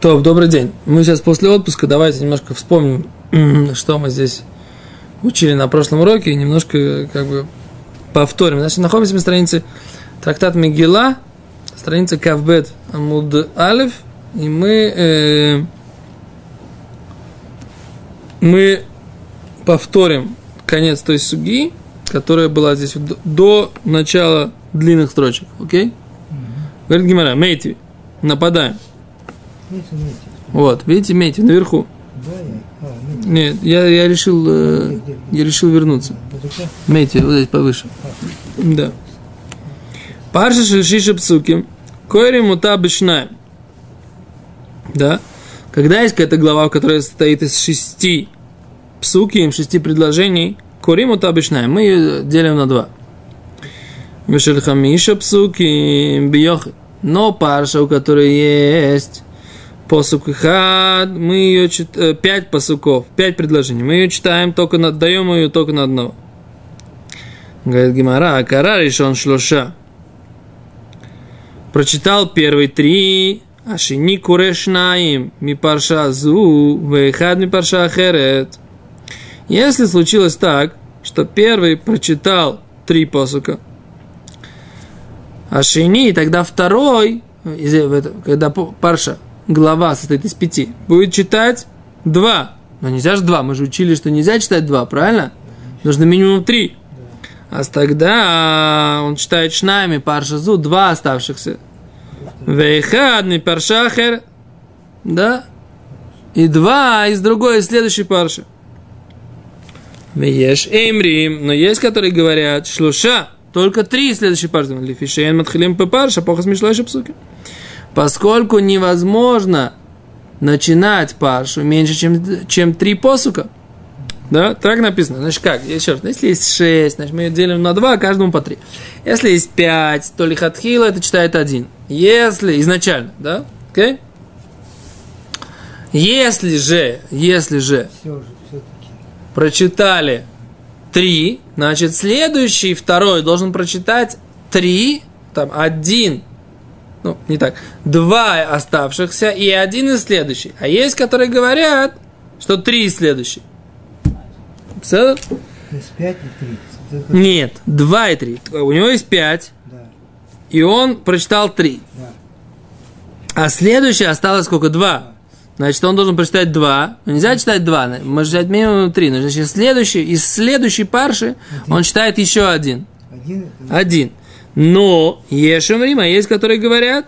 То, добрый день. Мы сейчас после отпуска, давайте немножко вспомним, что мы здесь учили на прошлом уроке, и немножко как бы повторим. Значит, находимся на странице трактат Мегила, страница Кавбет Амуд Алев, и мы, э, мы повторим конец той суги, которая была здесь до, начала длинных строчек. Окей? Okay? Говорит Гимара, мейти, нападаем. Вот, видите, мейте, наверху. Нет, я, я решил, э, я решил вернуться. Мейте, вот здесь повыше. Да. Парша шишиша псуки. Койри мута бешнаем. Да. Когда есть какая-то глава, которая состоит из шести псуки, шести предложений, кори мута бешнаем, мы ее делим на два. Вешельхамиша псуки бьёхи. Но парша, у которой есть посук хад, мы ее читаем, э, пять посуков, пять предложений. Мы ее читаем, только на, даем ее только на одно. Говорит Гимара, а кара решен шлоша. Прочитал первые три, а шини курешнаим, ми парша зу, вейхад ми парша ахерет. Если случилось так, что первый прочитал три посука, а шини, тогда второй, когда парша, глава состоит из пяти, будет читать два. Но нельзя же два, мы же учили, что нельзя читать два, правильно? Нужно минимум три. А тогда он читает шнами, паршазу, два оставшихся. Вейхадный паршахер, да? И два из другой, из следующей парши. Вееш эмрим, но есть, которые говорят, шлуша, только три следующие парши. Лифишейн матхилим парша, похос мишлайши псуки. Поскольку невозможно начинать паршу меньше, чем, чем три посука. Да, так написано. Значит, как? Еще раз, если есть шесть, значит, мы ее делим на два, каждому по три. Если есть пять, то лихатхила это читает один. Если, изначально, да? Окей? Okay? Если же, если же прочитали три, значит, следующий, второй должен прочитать три, там, один, ну, не так, два оставшихся и один из следующих. А есть, которые говорят, что три из следующих. Все? То есть пять и три. Нет, два и три. У него есть пять, да. и он прочитал три. Да. А следующее осталось сколько? Два. Да. Значит, он должен прочитать два. Но нельзя читать два, можно читать минимум три. Но значит, следующий, из следующей парши один. он читает еще один. Один. Один. Но Ешем Рима есть, которые говорят,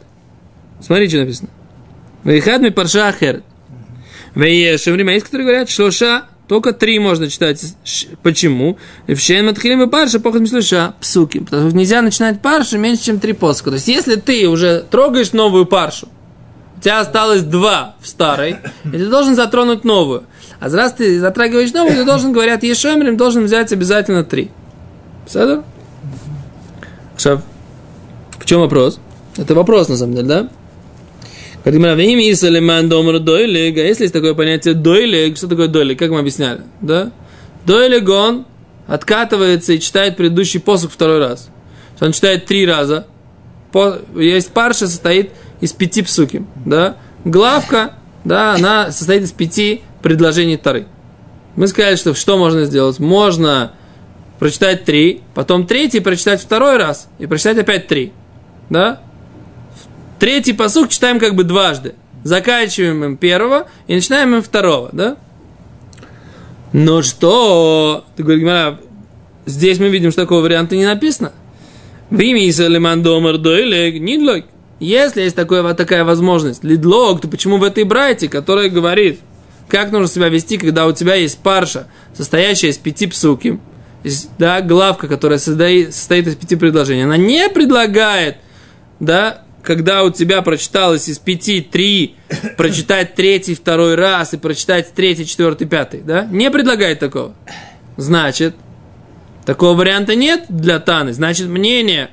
смотрите, что написано. Вейхад ми парша ахер. Вейешем Рима есть, которые говорят, шлоша, только три можно читать. Почему? В Шен и Парша поход Мишлюша, псуки. Потому что нельзя начинать паршу меньше, чем три поска. То есть, если ты уже трогаешь новую паршу, у тебя осталось два в старой, и ты должен затронуть новую. А раз ты затрагиваешь новую, ты должен, говорят, Ешемрим должен взять обязательно три. Все Сейчас, в чем вопрос? Это вопрос, на самом деле, да? Как Если есть такое понятие дойлег, что такое дойлег? Как мы объясняли? Да? Дойлег он откатывается и читает предыдущий посох второй раз. Он читает три раза. Есть парша состоит из пяти псуки. Да? Главка, да, она состоит из пяти предложений Тары. Мы сказали, что что можно сделать? Можно прочитать три, потом третий прочитать второй раз и прочитать опять три. Да? Третий посук читаем как бы дважды. Заканчиваем им первого и начинаем им второго, да? Но что? Ты говоришь, здесь мы видим, что такого варианта не написано. Если есть такое, такая возможность, лидлог, то почему в этой брайте, которая говорит, как нужно себя вести, когда у тебя есть парша, состоящая из пяти псуки, да, главка, которая состоит, состоит из пяти предложений, она не предлагает, да, когда у тебя прочиталось из пяти три, прочитать третий, второй раз и прочитать третий, четвертый, пятый, да, не предлагает такого. Значит, такого варианта нет для Таны. Значит, мнение,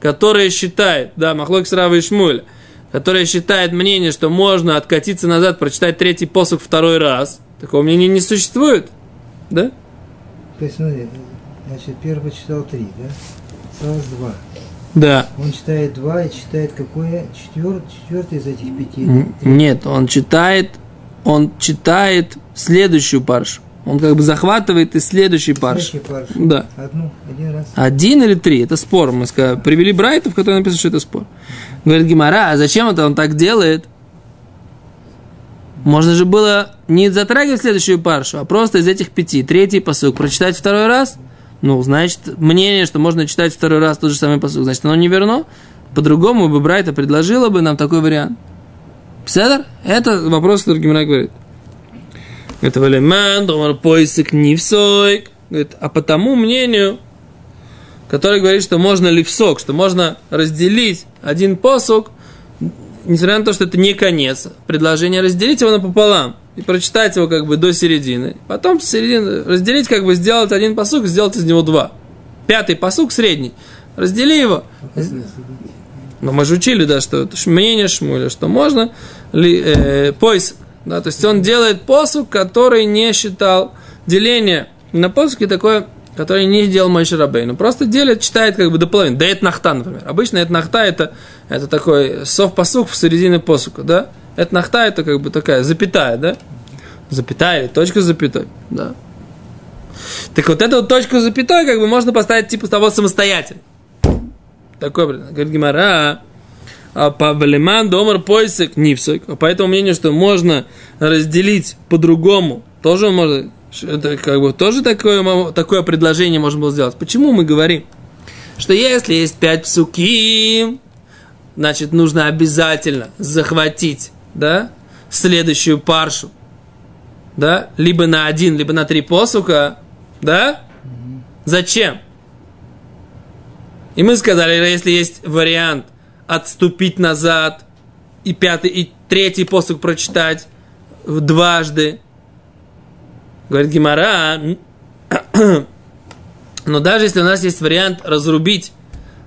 которое считает, да, Махлок Срава и Шмуль, которое считает мнение, что можно откатиться назад, прочитать третий посох второй раз, такого мнения не существует, да? То есть, смотри, значит, первый читал три, да? Осталось два. Да. Он читает два и читает какое? Четвер, четвертый из этих пяти? Нет, он читает, он читает следующую паршу. Он как бы захватывает из следующей парши. Следующий парш. Да. Одну, один раз. Один или три, это спор. Мы сказали, привели Брайтов, который написано, что это спор. Говорит Гимара, а зачем это он так делает? Можно же было не затрагивать следующую паршу, а просто из этих пяти, третий посук, прочитать второй раз. Ну, значит, мнение, что можно читать второй раз тот же самый посук, значит, оно не верно. По-другому бы Брайта предложила бы нам такой вариант. Пседер? Это вопрос, который Гимара говорит. Это валиман, домар поиск нивсойк. Говорит, а по тому мнению, который говорит, что можно ливсок, что можно разделить один посук, несмотря на то, что это не конец предложения, разделить его напополам и прочитать его как бы до середины. Потом с середины разделить, как бы сделать один посук сделать из него два. Пятый посук средний. Раздели его. Но мы же учили, да, что мнение Шмуля, что можно ли, э, поиск. Да, то есть он делает посук, который не считал деление на посуке такое, который не делал Мойши Рабейну. Просто делит, читает как бы до половины. Да это нахта, например. Обычно это нахта, это, это такой сов посук в середине посука, да? Это нахта, это как бы такая запятая, да? Запятая или точка с запятой, да. Так вот эту вот точку с запятой как бы можно поставить типа того самостоятельно. Такой, вариант. говорит Гимара, а по Валиман Домар Пойсик Нипсик. По этому мнению, что можно разделить по-другому, тоже можно, это как бы тоже такое, такое предложение можно было сделать. Почему мы говорим, что если есть пять псуки, значит, нужно обязательно захватить, да, следующую паршу, да, либо на один, либо на три посука, да? Зачем? И мы сказали, если есть вариант отступить назад и пятый, и третий посук прочитать дважды, говорит Гимара, но даже если у нас есть вариант разрубить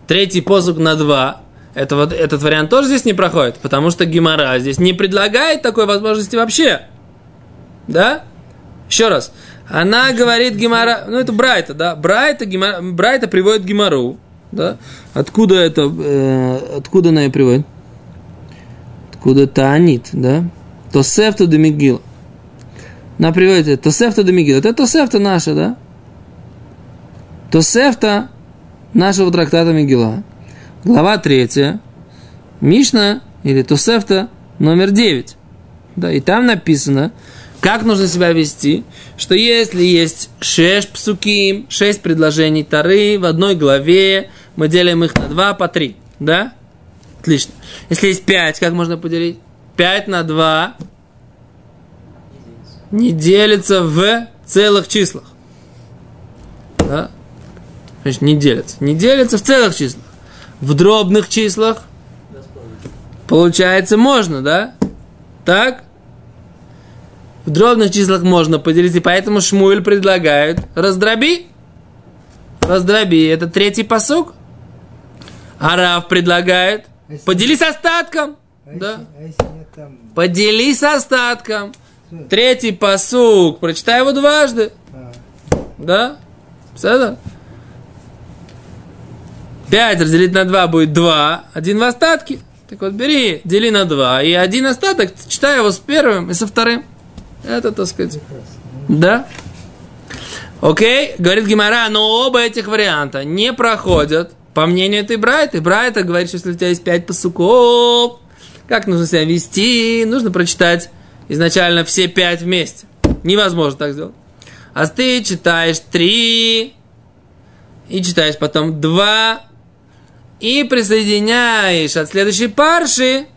третий посук на два, это вот, этот вариант тоже здесь не проходит, потому что Гимара здесь не предлагает такой возможности вообще. Да? Еще раз. Она говорит Гимара, ну это Брайта, да, Брайта, Гимара, Брайта приводит Гимару, да. Откуда это, э, откуда она ее приводит? Откуда Таанит, да? Тосефта де Мигила. Она приводит это, Тосефта де Мигила. Это Тосефта наша, да? Тосефта нашего трактата Мигила. Глава третья. Мишна или Тосефта номер 9. Да, и там написано, как нужно себя вести, что если есть шесть псуким, шесть предложений Тары в одной главе, мы делим их на два по три, да? Отлично. Если есть пять, как можно поделить? Пять на два не делится в целых числах. Да? Значит, не делится. Не делится в целых числах. В дробных числах получается можно, да? Так? В дробных числах можно поделить, и поэтому Шмуэль предлагает раздроби. Раздроби. Это третий посук. Арав предлагает поделись остатком. А если, Да. а если там... Поделись остатком. Третий посук. Прочитай его дважды. а, Да? Все Пять разделить на два будет два. Один в остатке. Так вот, бери, дели на два. И один остаток, читай его с первым и со вторым. Это, так сказать. Да? Окей, говорит Гимара, но оба этих варианта не проходят по мнению этой Брайты. Брайта говорит, что если у тебя есть пять посуков, как нужно себя вести, нужно прочитать изначально все пять вместе. Невозможно так сделать. А ты читаешь три, и читаешь потом два, и присоединяешь от следующей парши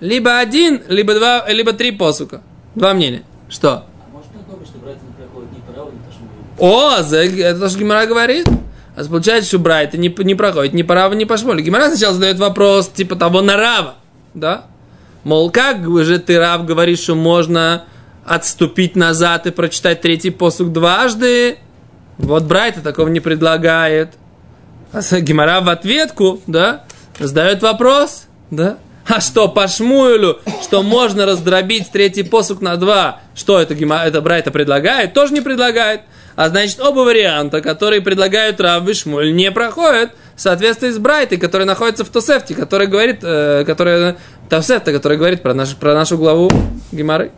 либо один, либо два, либо три посука. Два мнения. Что? А может такое, что не проходит ни О, это то, что Гимара говорит. А получается, что Брайт не, не проходит ни по Раву, ни по Шмоле. Гимара сначала задает вопрос, типа того на Рава. Да? Мол, как же ты, Рав, говоришь, что можно отступить назад и прочитать третий посук дважды? Вот Брайта такого не предлагает. А Гимара в ответку, да, задает вопрос, да? А что, по Шмуэлю, что можно раздробить третий посук на два, что это, это Брайта предлагает? Тоже не предлагает. А значит, оба варианта, которые предлагают Рав и Шмуэль, не проходят. соответствует с Брайтой, который находится в Тосефте, который говорит, э, который, Тосефта, который говорит про, наш, про нашу главу Гимары.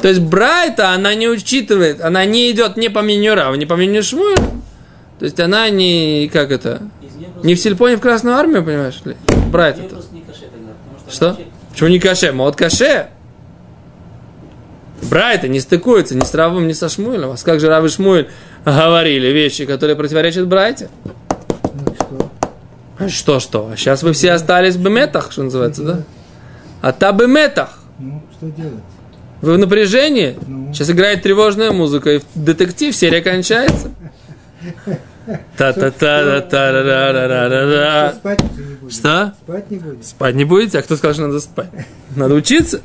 То есть Брайта, она не учитывает, она не идет не по мнению Рава, не по мнению Шмуя. То есть она не, как это, не в сельпо, не в Красную Армию, понимаешь ли? тогда. Потому что Почему не каше? Мод каше. Брайта не стыкуется ни с Равом, ни со Шмуэлем. А как же Рав и Шмуэль говорили вещи, которые противоречат Брайте? Ну что? А Что, что? А сейчас вы все остались в беметах, что называется, да? А та беметах. Ну, что делать? Вы в напряжении? Ну. Сейчас играет тревожная музыка, и в детектив серия кончается. Та та та та та ра ра ра ра ра Спать не. Что? Спать не будем. Спать не будете? А кто сказал, что надо спать? Надо учиться.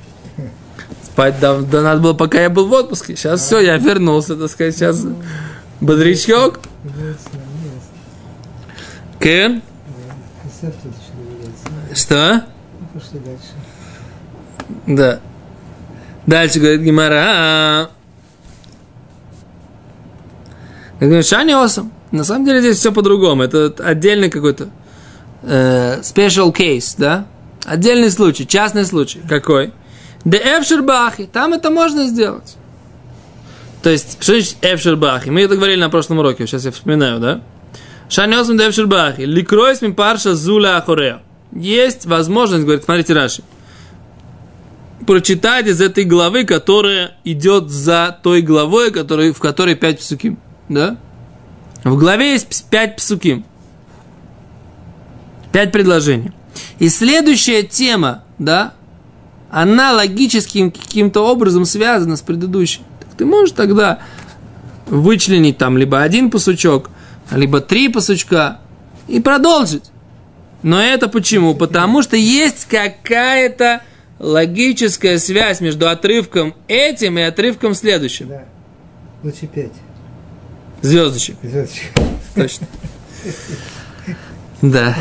Спать да, да надо было, пока я был в отпуске. Сейчас все, я вернулся, так сказать, сейчас бодрячок. Является, является. Кен? Что? Ну, пошли дальше. Да. Дальше говорит Гимара. Говорит, Шани Осам. На самом деле здесь все по-другому. Это отдельный какой-то э, special case, да? Отдельный случай, частный случай. Какой? Де Эфшербахи. Там это можно сделать. То есть, что значит Эфшербахи? Мы это говорили на прошлом уроке, сейчас я вспоминаю, да? Шани Осам де Эфшербахи. Ликройс ми парша зуля ахорея. Есть возможность, говорит, смотрите, Раши, прочитать из этой главы, которая идет за той главой, который, в которой пять псуким. Да? В главе есть пять псуким. Пять предложений. И следующая тема, да, она логическим каким-то образом связана с предыдущей. Так ты можешь тогда вычленить там либо один пасучок, либо три пасучка и продолжить. Но это почему? Потому что есть какая-то логическая связь между отрывком этим и отрывком следующим. Да. Лучше пять. Звездочек. Звездочек. Точно. Да.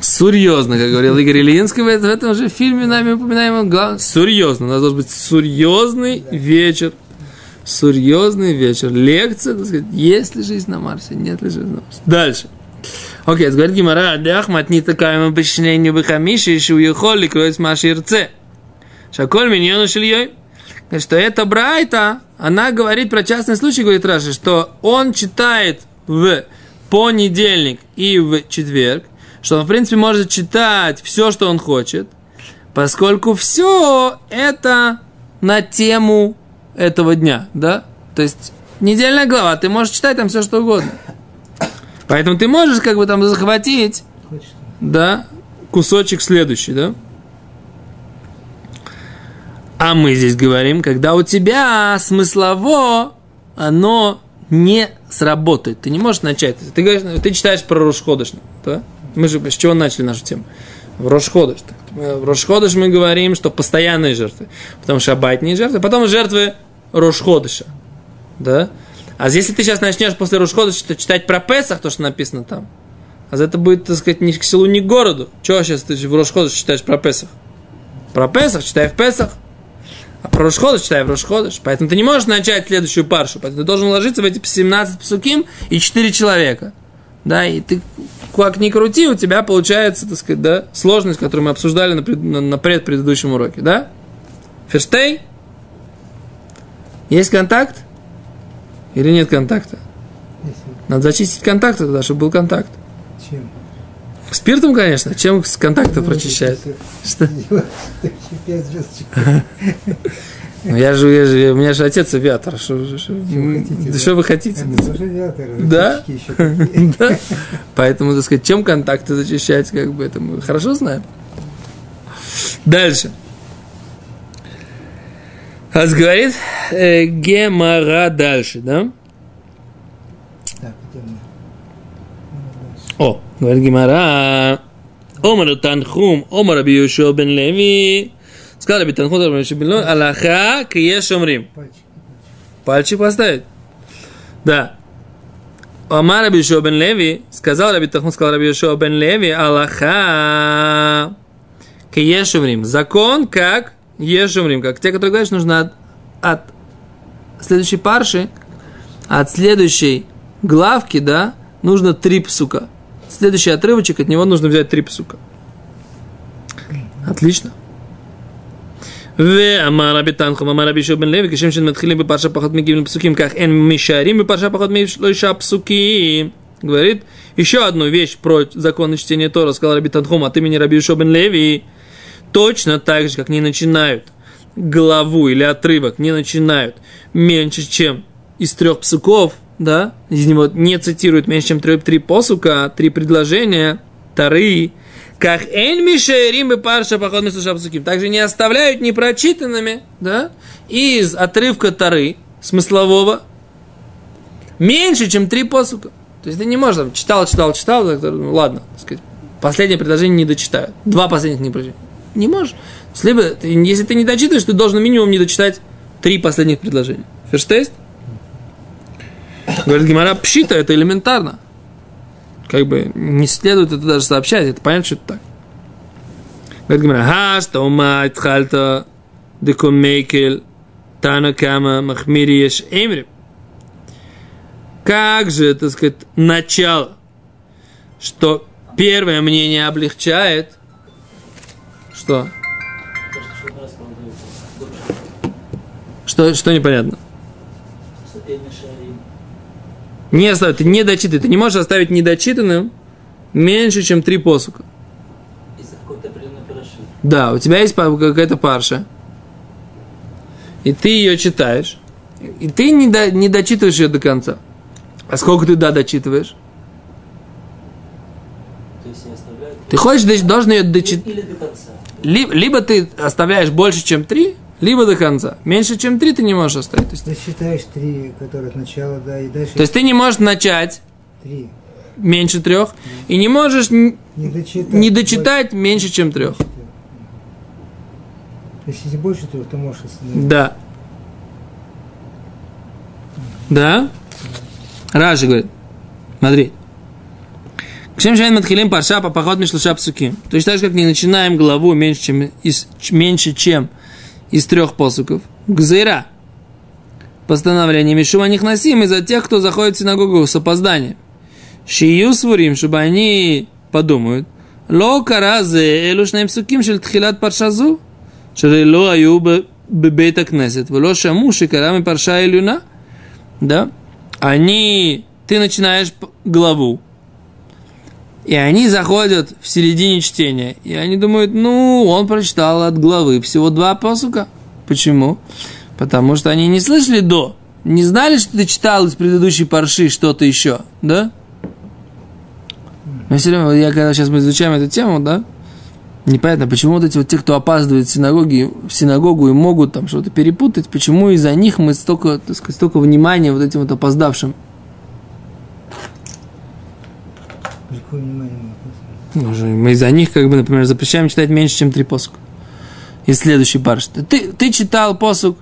Серьезно, как говорил Игорь Ильинский, в этом же фильме нами упоминаемом. глав- Серьезно. У нас должен быть серьезный вечер. Серьезный вечер. Лекция, так сказать, есть ли жизнь на Марсе, нет ли жизни на Марсе. Дальше. Окей, говорит Гимара, Дахмат не такая обычнение бахамиши, еще уехали, кроется Маширце. Шаколь миньону шильей. Говорит, Что это Брайта, она говорит про частный случай, говорит Раши, что он читает в понедельник и в четверг, что он, в принципе, может читать все, что он хочет, поскольку все это на тему этого дня, да? То есть, недельная глава, ты можешь читать там все, что угодно. Поэтому ты можешь как бы там захватить, да, кусочек следующий, да? А мы здесь говорим, когда у тебя смыслово, оно не сработает. Ты не можешь начать. Ты, говоришь, ты читаешь про Рошходыш, да? Мы же с чего начали нашу тему? В Рошходыш. В Рошходыш мы говорим, что постоянные жертвы. Потом шаббатные жертвы, потом жертвы Рошходыша. Да? А если ты сейчас начнешь после Рошходыша читать про Песах, то, что написано там, а это будет, так сказать, ни к селу, ни к городу. Чего сейчас ты в Рошходыш читаешь про Песах? Про Песах читай в Песах. А про Рошходыш читай в Рошходыш. Поэтому ты не можешь начать следующую паршу. Поэтому ты должен ложиться в эти 17 псуким и 4 человека. Да, и ты как ни крути, у тебя получается, так сказать, да, сложность, которую мы обсуждали на, пред, на, на предпредыдущем уроке, да? Ферштей? Есть контакт? Или нет контакта? Надо зачистить контакт тогда, чтобы был контакт. чем? Спиртом, конечно. Чем с контакта прочищает? Что? Ну, я же, я же, у меня же отец авиатор. Что, что, вы хотите, да да? что вы хотите? Да? такие. Да. Поэтому, так сказать, чем контакты зачищать, как бы это мы хорошо знаем. Дальше. Аз говорит э, Гемара дальше, да? Так. О, говорит Гемара. Омар Танхум, Омар Йошуа бен Леви. Сказал Раби Танхум, Раби Йошуа бен Леви, Аллаха киеш омрим. Пальчик. Поставить. Да. Омар Йошуа бен Леви, сказал Раби Танхум, сказал Йошуа бен Леви, Аллаха киеш омрим. Закон как еш омрим. Как те, которые говорят, нужно от, от следующей парши, от следующей главки, да, нужно три псука. Следующий отрывочек, от него нужно взять три псука. Отлично. ואמר רבי תנחום, אמר רבי יהושע בן לוי, כשם שמתחילים בפרשה פחות מגיעים לפסוקים, כך אין משערים בפרשה поход משלושה псуки. Говорит, еще одну вещь про законы чтения Тора, сказал Раби Танхум от имени Раби Йошо бен Леви. Точно так же, как не начинают главу или отрывок, не начинают меньше, чем из трех псуков, да, из него не цитируют меньше, чем три, три посука, три предложения, тары, как эн мишерим и парша поход псуким. Также не оставляют непрочитанными, да, из отрывка тары, смыслового, меньше, чем три посука. То есть ты не можешь, там, читал, читал, читал, ну, ладно, так сказать, последнее предложение не дочитают. Два последних не прочитают. Не можешь. Либо, если ты не дочитываешь, ты должен минимум не дочитать три последних предложения. Ферштейст? Говорит Гимара, пшита, это элементарно. Как бы не следует это даже сообщать, это понятно, что это так. Говорит Гимара, ха, что ума, тхальта, декомейкель, тана кама, махмириеш, эмрим. Как же, так сказать, начало, что первое мнение облегчает, что? Что, что непонятно? Не оставить, ты не дочитывай. Ты не можешь оставить недочитанным меньше, чем три посука. Да, у тебя есть какая-то парша. И ты ее читаешь. И ты не, до, не дочитываешь ее до конца. А сколько ты да дочитываешь? Ты хочешь, должен ее дочитать. Либо ты оставляешь больше, чем три, либо до конца. Меньше, чем три ты не можешь оставить. То есть, ты считаешь три, которые от начала, да, и дальше... То есть ты не можешь начать три. меньше трех, да. и не можешь не дочитать, не дочитать больше, меньше, чем трех. Если больше трех, ты можешь остановить. Да. Да? Раши говорит, смотри. Кшем шайн матхилим парша по поход мишлуша псуки. Точно так же, как не начинаем главу меньше, чем, из, меньше, чем из трех посуков. Гзейра. Постановление Мишума них носим из-за тех, кто заходит в синагогу с опозданием. Шию свурим, чтобы они подумают. Ло каразе элушнем суким шель тхилат паршазу. Шерело аю бебейта кнесет. Вело шаму карами парша илюна. Да? Они... Ты начинаешь главу и они заходят в середине чтения, и они думают, ну, он прочитал от главы всего два посука. Почему? Потому что они не слышали до, не знали, что ты читал из предыдущей парши что-то еще, да? Но все время, я когда сейчас мы изучаем эту тему, да, непонятно, почему вот эти вот те, кто опаздывает в, синагоге, в синагогу и могут там что-то перепутать, почему из-за них мы столько, так сказать, столько внимания вот этим вот опоздавшим. Мы из-за них, как бы, например, запрещаем читать меньше, чем три посука. И следующий парш. Ты, ты читал посук,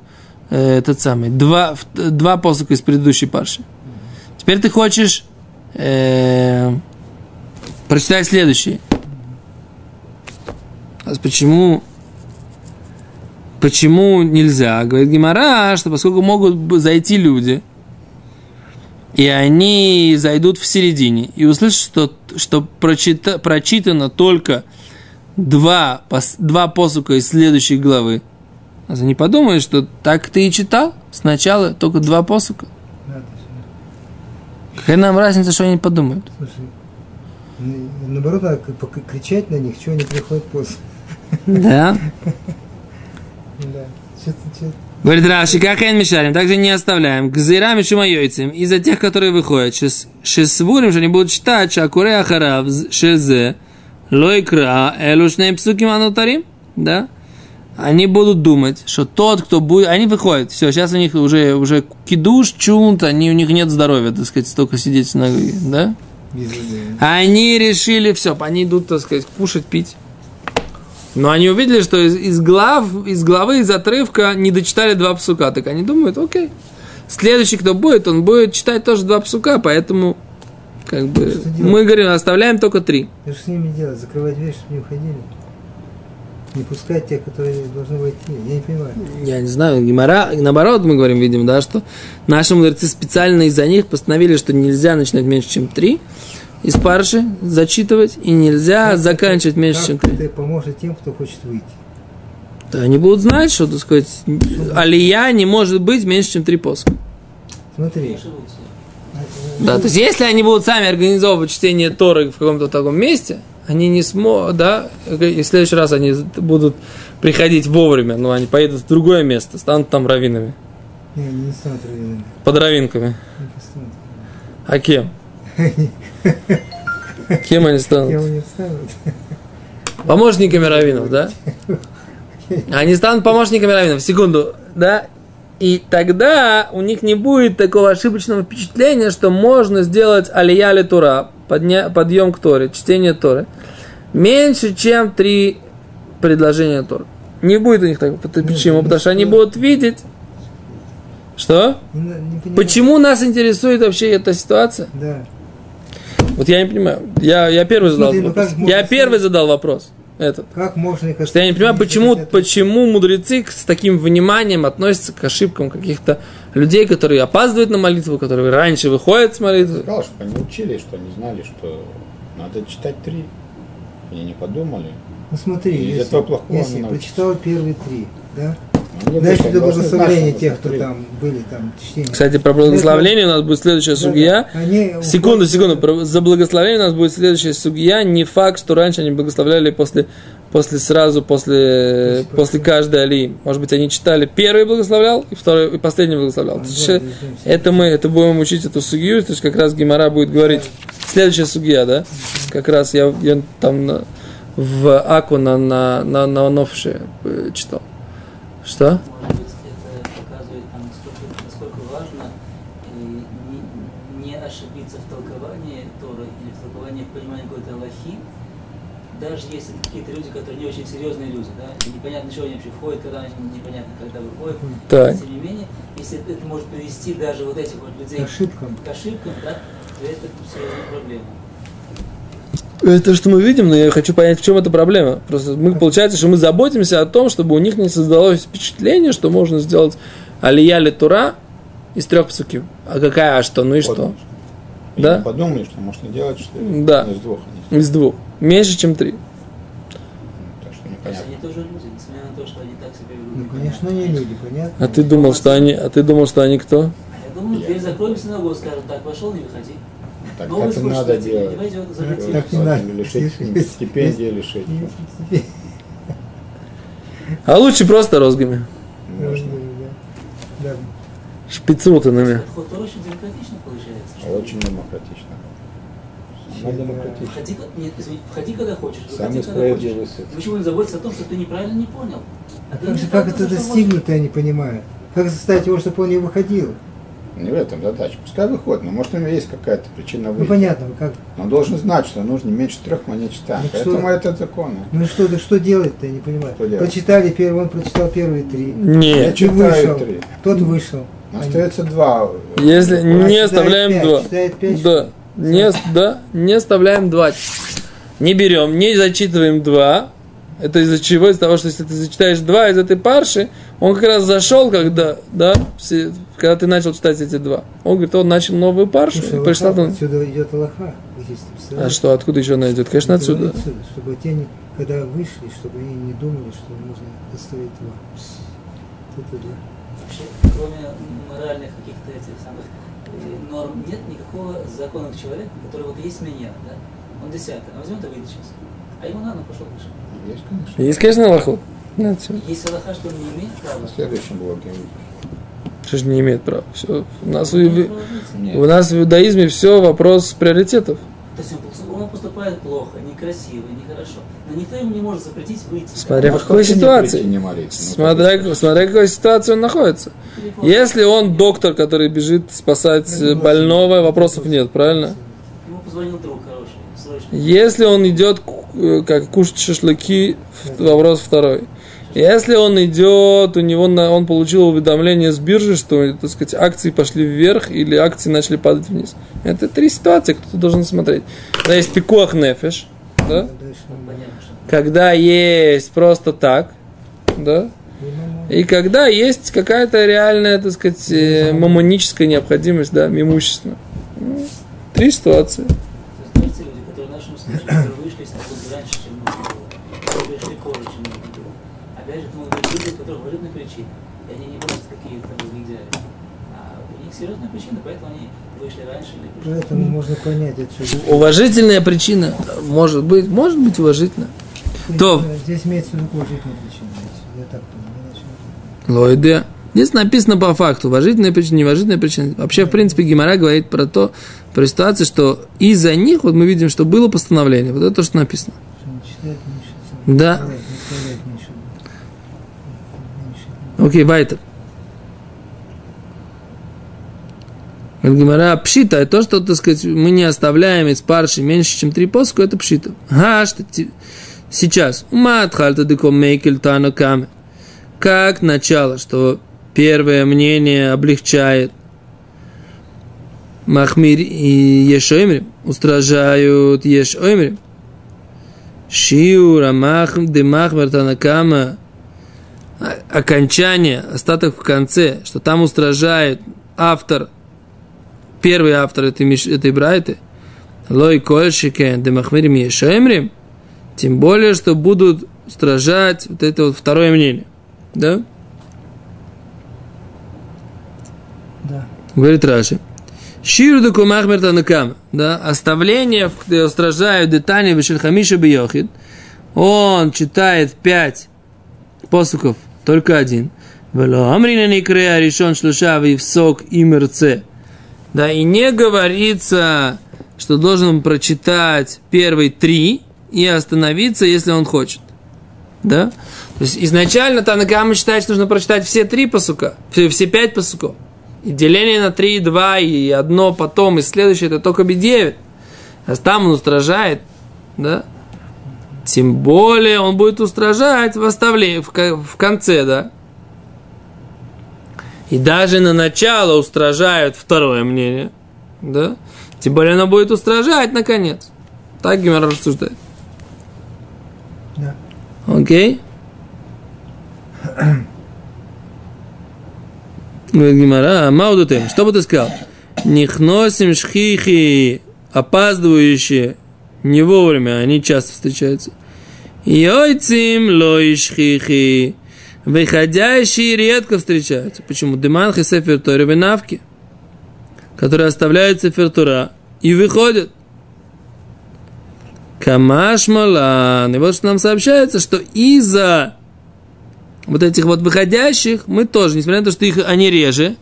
э, этот самый, два, два посука из предыдущей парши. Теперь ты хочешь э, прочитать следующий. А почему, почему нельзя? Говорит Гимара, что поскольку могут зайти люди, и они зайдут в середине и услышат, что, что прочита, прочитано только два, два посука из следующей главы. А не подумаешь, что так ты и читал сначала только два посука. Какая нам разница, что они подумают? Слушай, наоборот, надо кричать на них, что они приходят после. Да? Говорит Раши, как эн мишарим, также не оставляем. Гзира мишума йойцем, из-за тех, которые выходят. Шесвурим, что они будут читать, шакуре ахарав, шезе, лойкра, элушней псуким анутарим, да? Они будут думать, что тот, кто будет... Они выходят, все, сейчас у них уже, уже кидуш, чунт, они, у них нет здоровья, так сказать, столько сидеть на да? Они решили, все, они идут, так сказать, кушать, пить. Но они увидели, что из, из, глав, из главы, из отрывка не дочитали два псука. Так они думают, окей. Следующий, кто будет, он будет читать тоже два псука, поэтому как бы мы говорим, оставляем только три. Что с ними делать? Закрывать дверь, чтобы не уходили? Не пускать тех, которые должны войти. Я не понимаю. Я не знаю, Гимара, наоборот мы говорим, видимо, да, что наши мудрецы специально из-за них постановили, что нельзя начинать меньше, чем три из парши, зачитывать, и нельзя Как заканчивать это- меньше, как чем три. это поможет тем, кто хочет выйти. Да, они будут знать, что, так сказать, алия не может быть меньше, чем три поска. Смотри. Да, то есть если они будут сами организовывать чтение Торы в каком-то таком месте, они не смогут, да, и в следующий раз они будут приходить вовремя, но они поедут в другое место, станут там раввинами, Не, не станут раввинами. под равинками. А кем? Кем они станут? Кем они станут? Помощниками раввинов, да? Они станут помощниками раввинов. Секунду, да? И тогда у них не будет такого ошибочного впечатления, что можно сделать алия тура, подня- подъем к Торе, чтение Торы, меньше, чем три предложения Торы. Не будет у них такого. Почему? Потому что они будут видеть. Что? Не не. Почему нас интересует вообще эта ситуация? Да. Вот я не понимаю. Я, я первый задал Смотри, ну вопрос. можно Я первый задал вопрос. Этот. Как можно их Что я не понимаю, почему, почему мудрецы с таким вниманием относятся к ошибкам каких-то людей, которые опаздывают на молитву, которые раньше выходят с молитвы. Сказал, чтобы они учили, что они знали, что надо читать три. Они не подумали. Ну смотри, И если, этого плохого если прочитал первые три, да? Дальше благословения знать, тех, кто там были, там, чтение. Кстати, про благословление у нас будет следующая Да, сугия. да. Они Секунду, секунду. Про- За благословение у нас будет следующая сугия. Не факт, что раньше они благословляли после, после сразу, после, После после каждой алии. Может быть, они читали первый благословлял и второй, и последний благословлял. А, да, есть, да, э, да, это мы, это будем учить эту сугию, то есть как раз Гимара будет говорить. Следующая сугия, да? Как раз я, я там на- в Аку на, на, на, на Новше э, читал. Что? Может быть, это показывает, там, насколько, насколько важно не, не ошибиться в толковании Торы или в толковании в понимании какой-то Аллахи, даже если это какие-то люди, которые не очень серьезные люди, да, и непонятно, что они вообще входят, когда они непонятно, когда выходят. Так. Тем не менее, если это может привести даже вот этих вот людей К ошибкам. к ошибкам, да, то это серьезная проблема. Это что мы видим, но я хочу понять, в чем эта проблема. Просто мы, получается, что мы заботимся о том, чтобы у них не создалось впечатление, что можно сделать алия ли тура из трех псукив. А какая, а что, ну и что? Подумали, что- Да? Они подумали, что можно делать, что ли? Да. Ну, Из двух они. Из двух. Меньше, чем три. Так что То есть непонятно. они тоже люди, несмотря на то, что они так себя ведут. Ну, конечно, не люди, понятно. А ты думал, что они, а ты думал, что они кто? А я думаю, дверь закроем синагогу, скажем, так, вошел, не выходи. Так, так и курс надо делать. запретили. Так не надо. Лишить стипендии, лишить. А лучше просто розгами. Можно. Да. Шпицрутанами. Очень демократично получается. Очень демократично. Демократично. Входи, нет, извини, входи, когда хочешь. когда справедливый хочешь. суд. Почему не заботиться о том, что ты неправильно не понял? А Как же, как это достигнуть, я не понимаю. Как заставить его, чтобы он не выходил? Не в этом задача. Пускай выходит, но может у него есть какая-то причина Ну выйти. понятно, как. Но он должен знать, что нужно меньше трех монет читать. Ну, Поэтому что? это законы. Ну и что, да что делать-то, я не понимаю. Что делать? Прочитали первый, он прочитал первые три. Я Нет. И читаю вышел. три. Тот вышел. Но Остается два. Если А, не оставляем пять, два. читает пять, Да. Не, да, не оставляем два. Не берем, не зачитываем два. Это из-за чего? Из-за того, что если ты зачитаешь два из этой парши, он как раз зашел, когда, да, все- когда ты начал читать эти два. Он говорит, он начал новую паршу, Слушай, и пришла там- отсюда идет Аллаха. А что, откуда еще она идет? Конечно, Это отсюда. Чтобы те, не- когда вышли, чтобы они не думали, что можно оставить два. Это да. Вообще, кроме моральных каких-то этих самых э, норм, нет никакого закона к человеку, который вот есть меня, да? Он десятый, он возьмет и выйдет сейчас. А ему надо, пошел выше. Есть, конечно. Есть, конечно, Аллаху. Есть Аллаха, что он не имеет права. На следующем блоке. Что же не имеет права? Все. У нас, в, в- у нас в иудаизме все вопрос приоритетов. То есть он, он поступает плохо, некрасиво, нехорошо. Но никто ему не может запретить выйти. Смотря в какой ситуации. не молиться. Ну, Смотря, смотря какой ситуации он находится. Телефон. Если он доктор, который бежит спасать э, больного, вопросов нет, правильно? Ему позвонил друг хороший, срочно. Если он идет э, как кушать шашлыки, в- вопрос второй. Если он идет, у него на, он получил уведомление с биржи, что, так сказать, акции пошли вверх или акции начали падать вниз. Это три ситуации, кто должен смотреть. Да, есть пикуах нефеш, да? Когда есть просто так, да, и когда есть какая-то реальная, так сказать, э, мамоническая необходимость, да, имущественная. Ну, Три ситуации. Люди, которые в которые вышли из работы раньше, чем нужно было, которые пришли позже, чем нужно было. Опять же, это могут быть люди, у которых валютная причина, и они не просто какие-то разгильдяи. А у них серьезная причина, поэтому они вышли раньше или пришли. Поэтому можно понять отсюда. Уважительная причина, может быть, может быть уважительная. То. Здесь имеется в виду положительная причина. Я так не Лойде. Здесь написано по факту, уважительная причина, неуважительная причина. Вообще, в принципе, Гимара говорит про то, про ситуацию, что из-за них, вот мы видим, что было постановление. Вот это то, что написано. Да. Окей, Вайтер. Гимара, пшита, то, что, так сказать, мы не оставляем из парши меньше, чем три поску, это пшита. Га, что сейчас. Матхальта деком мейкель тано. Как начало, что первое мнение облегчает Махмир и Ешоймри, устражают Ешоймри. Шиура Махм Демахмер Танакама окончание, остаток в конце, что там устражает автор, первый автор этой, этой брайты, Лой Кольшике Демахмирим Ешемрим, тем более, что будут устражать вот это вот второе мнение. Да? Да. Говорит Раши. Ширу доку махмер танакам. Да, оставление, в- где устражают детани Бешельхамиша Бьохид. Он читает пять посуков, только один. Вело амрина не крея решен шлюша сок и мерце. Да, и не говорится, что должен прочитать первые три и остановиться, если он хочет. Да? То есть изначально Танакама считает, что нужно прочитать все три посука, все, все пять посуков. И деление на три, два, и одно потом, и следующее, это только B9. А там он устражает, да? Тем более он будет устражать в, оставлении, в, в конце, да? И даже на начало устражают второе мнение, да? Тем более оно будет устражать наконец. Так Гимара рассуждает. Да. Окей? Говорит Гимара, Маудутем, что бы ты сказал? Нихносим шхихи, опаздывающие не вовремя, они часто встречаются. Йойцим лой шхихи, выходящие редко встречаются. Почему? Деман хесефер Тори винавки, которые оставляют сефер Тора и выходят. Камаш Малан. И вот что нам сообщается, что из-за вот этих вот выходящих мы тоже, несмотря на то, что их они реже,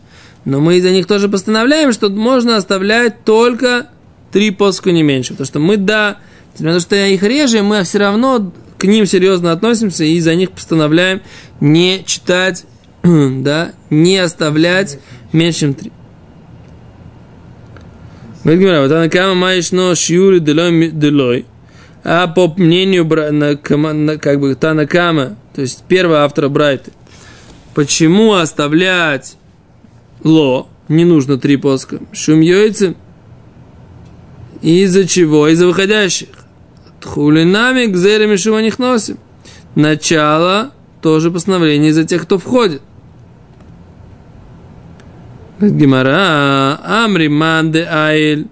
но мы из-за них тоже постановляем, что можно оставлять только три поску не меньше. Потому что мы, да, несмотря на то, что их реже, мы все равно к ним серьезно относимся и из-за них постановляем не читать, да, не оставлять меньше, чем три. Говорит вот она кама маешь но шьюри делой. А по мнению как бы Танакама, то есть первого автора Брайты, почему оставлять ло, не нужно три поска, шум йойцы, из-за чего? Из-за выходящих. Хулинами к зерами шума них носим. Начало тоже постановление из-за тех, кто входит. Гимара, Амри манде айль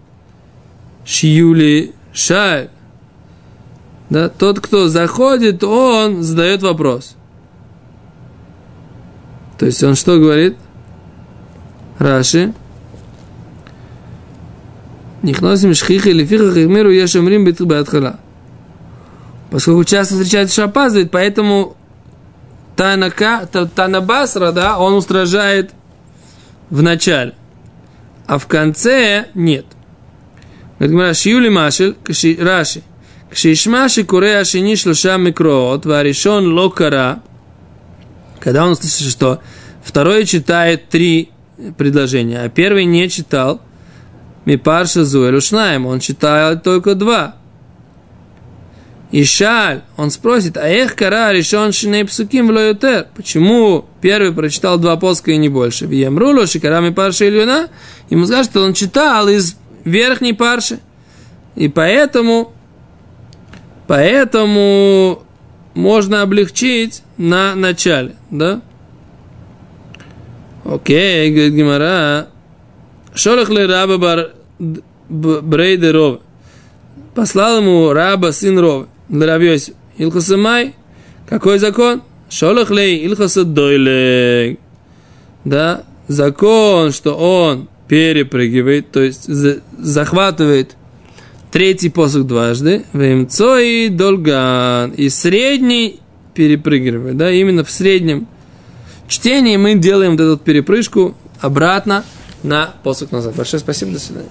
шиюли шаль. Да, тот, кто заходит, он задает вопрос. То есть он что говорит? Раши. Нихносим шхиха или фиха хихмиру ешамрим бетхала. Поскольку часто встречается, что опаздывает, поэтому Танака, Та- Танабасра, да, он устражает в начале. А в конце нет. Говорит, Шиюли Машель, Раши. Кшишма шикуре ашини шлуша микроот, варишон локара. Когда он услышит, что второй читает три предложения, а первый не читал, Мипарша Зуэлю Шнаем, он читал только два. И Шаль, он спросит, а эх кара решен шиней псуким в. Почему первый прочитал два поска и не больше? В Емрулу шикарами парши Ильюна, ему скажут, что он читал из верхней парши. И поэтому, Поэтому можно облегчить на начале, да? Окей, говорит Гимара. Шорах ли раба бар брейде ров. Послал ему раба сын ров. Для рабьёси. Илхасамай. Какой закон? Шолах лей илхаса дойлег. Да, закон, что он перепрыгивает, то есть захватывает третий посох дважды, вемцой долган, и средний перепрыгивает, да, именно в среднем чтении мы делаем вот эту перепрыжку обратно на посох назад. Большое спасибо, до свидания.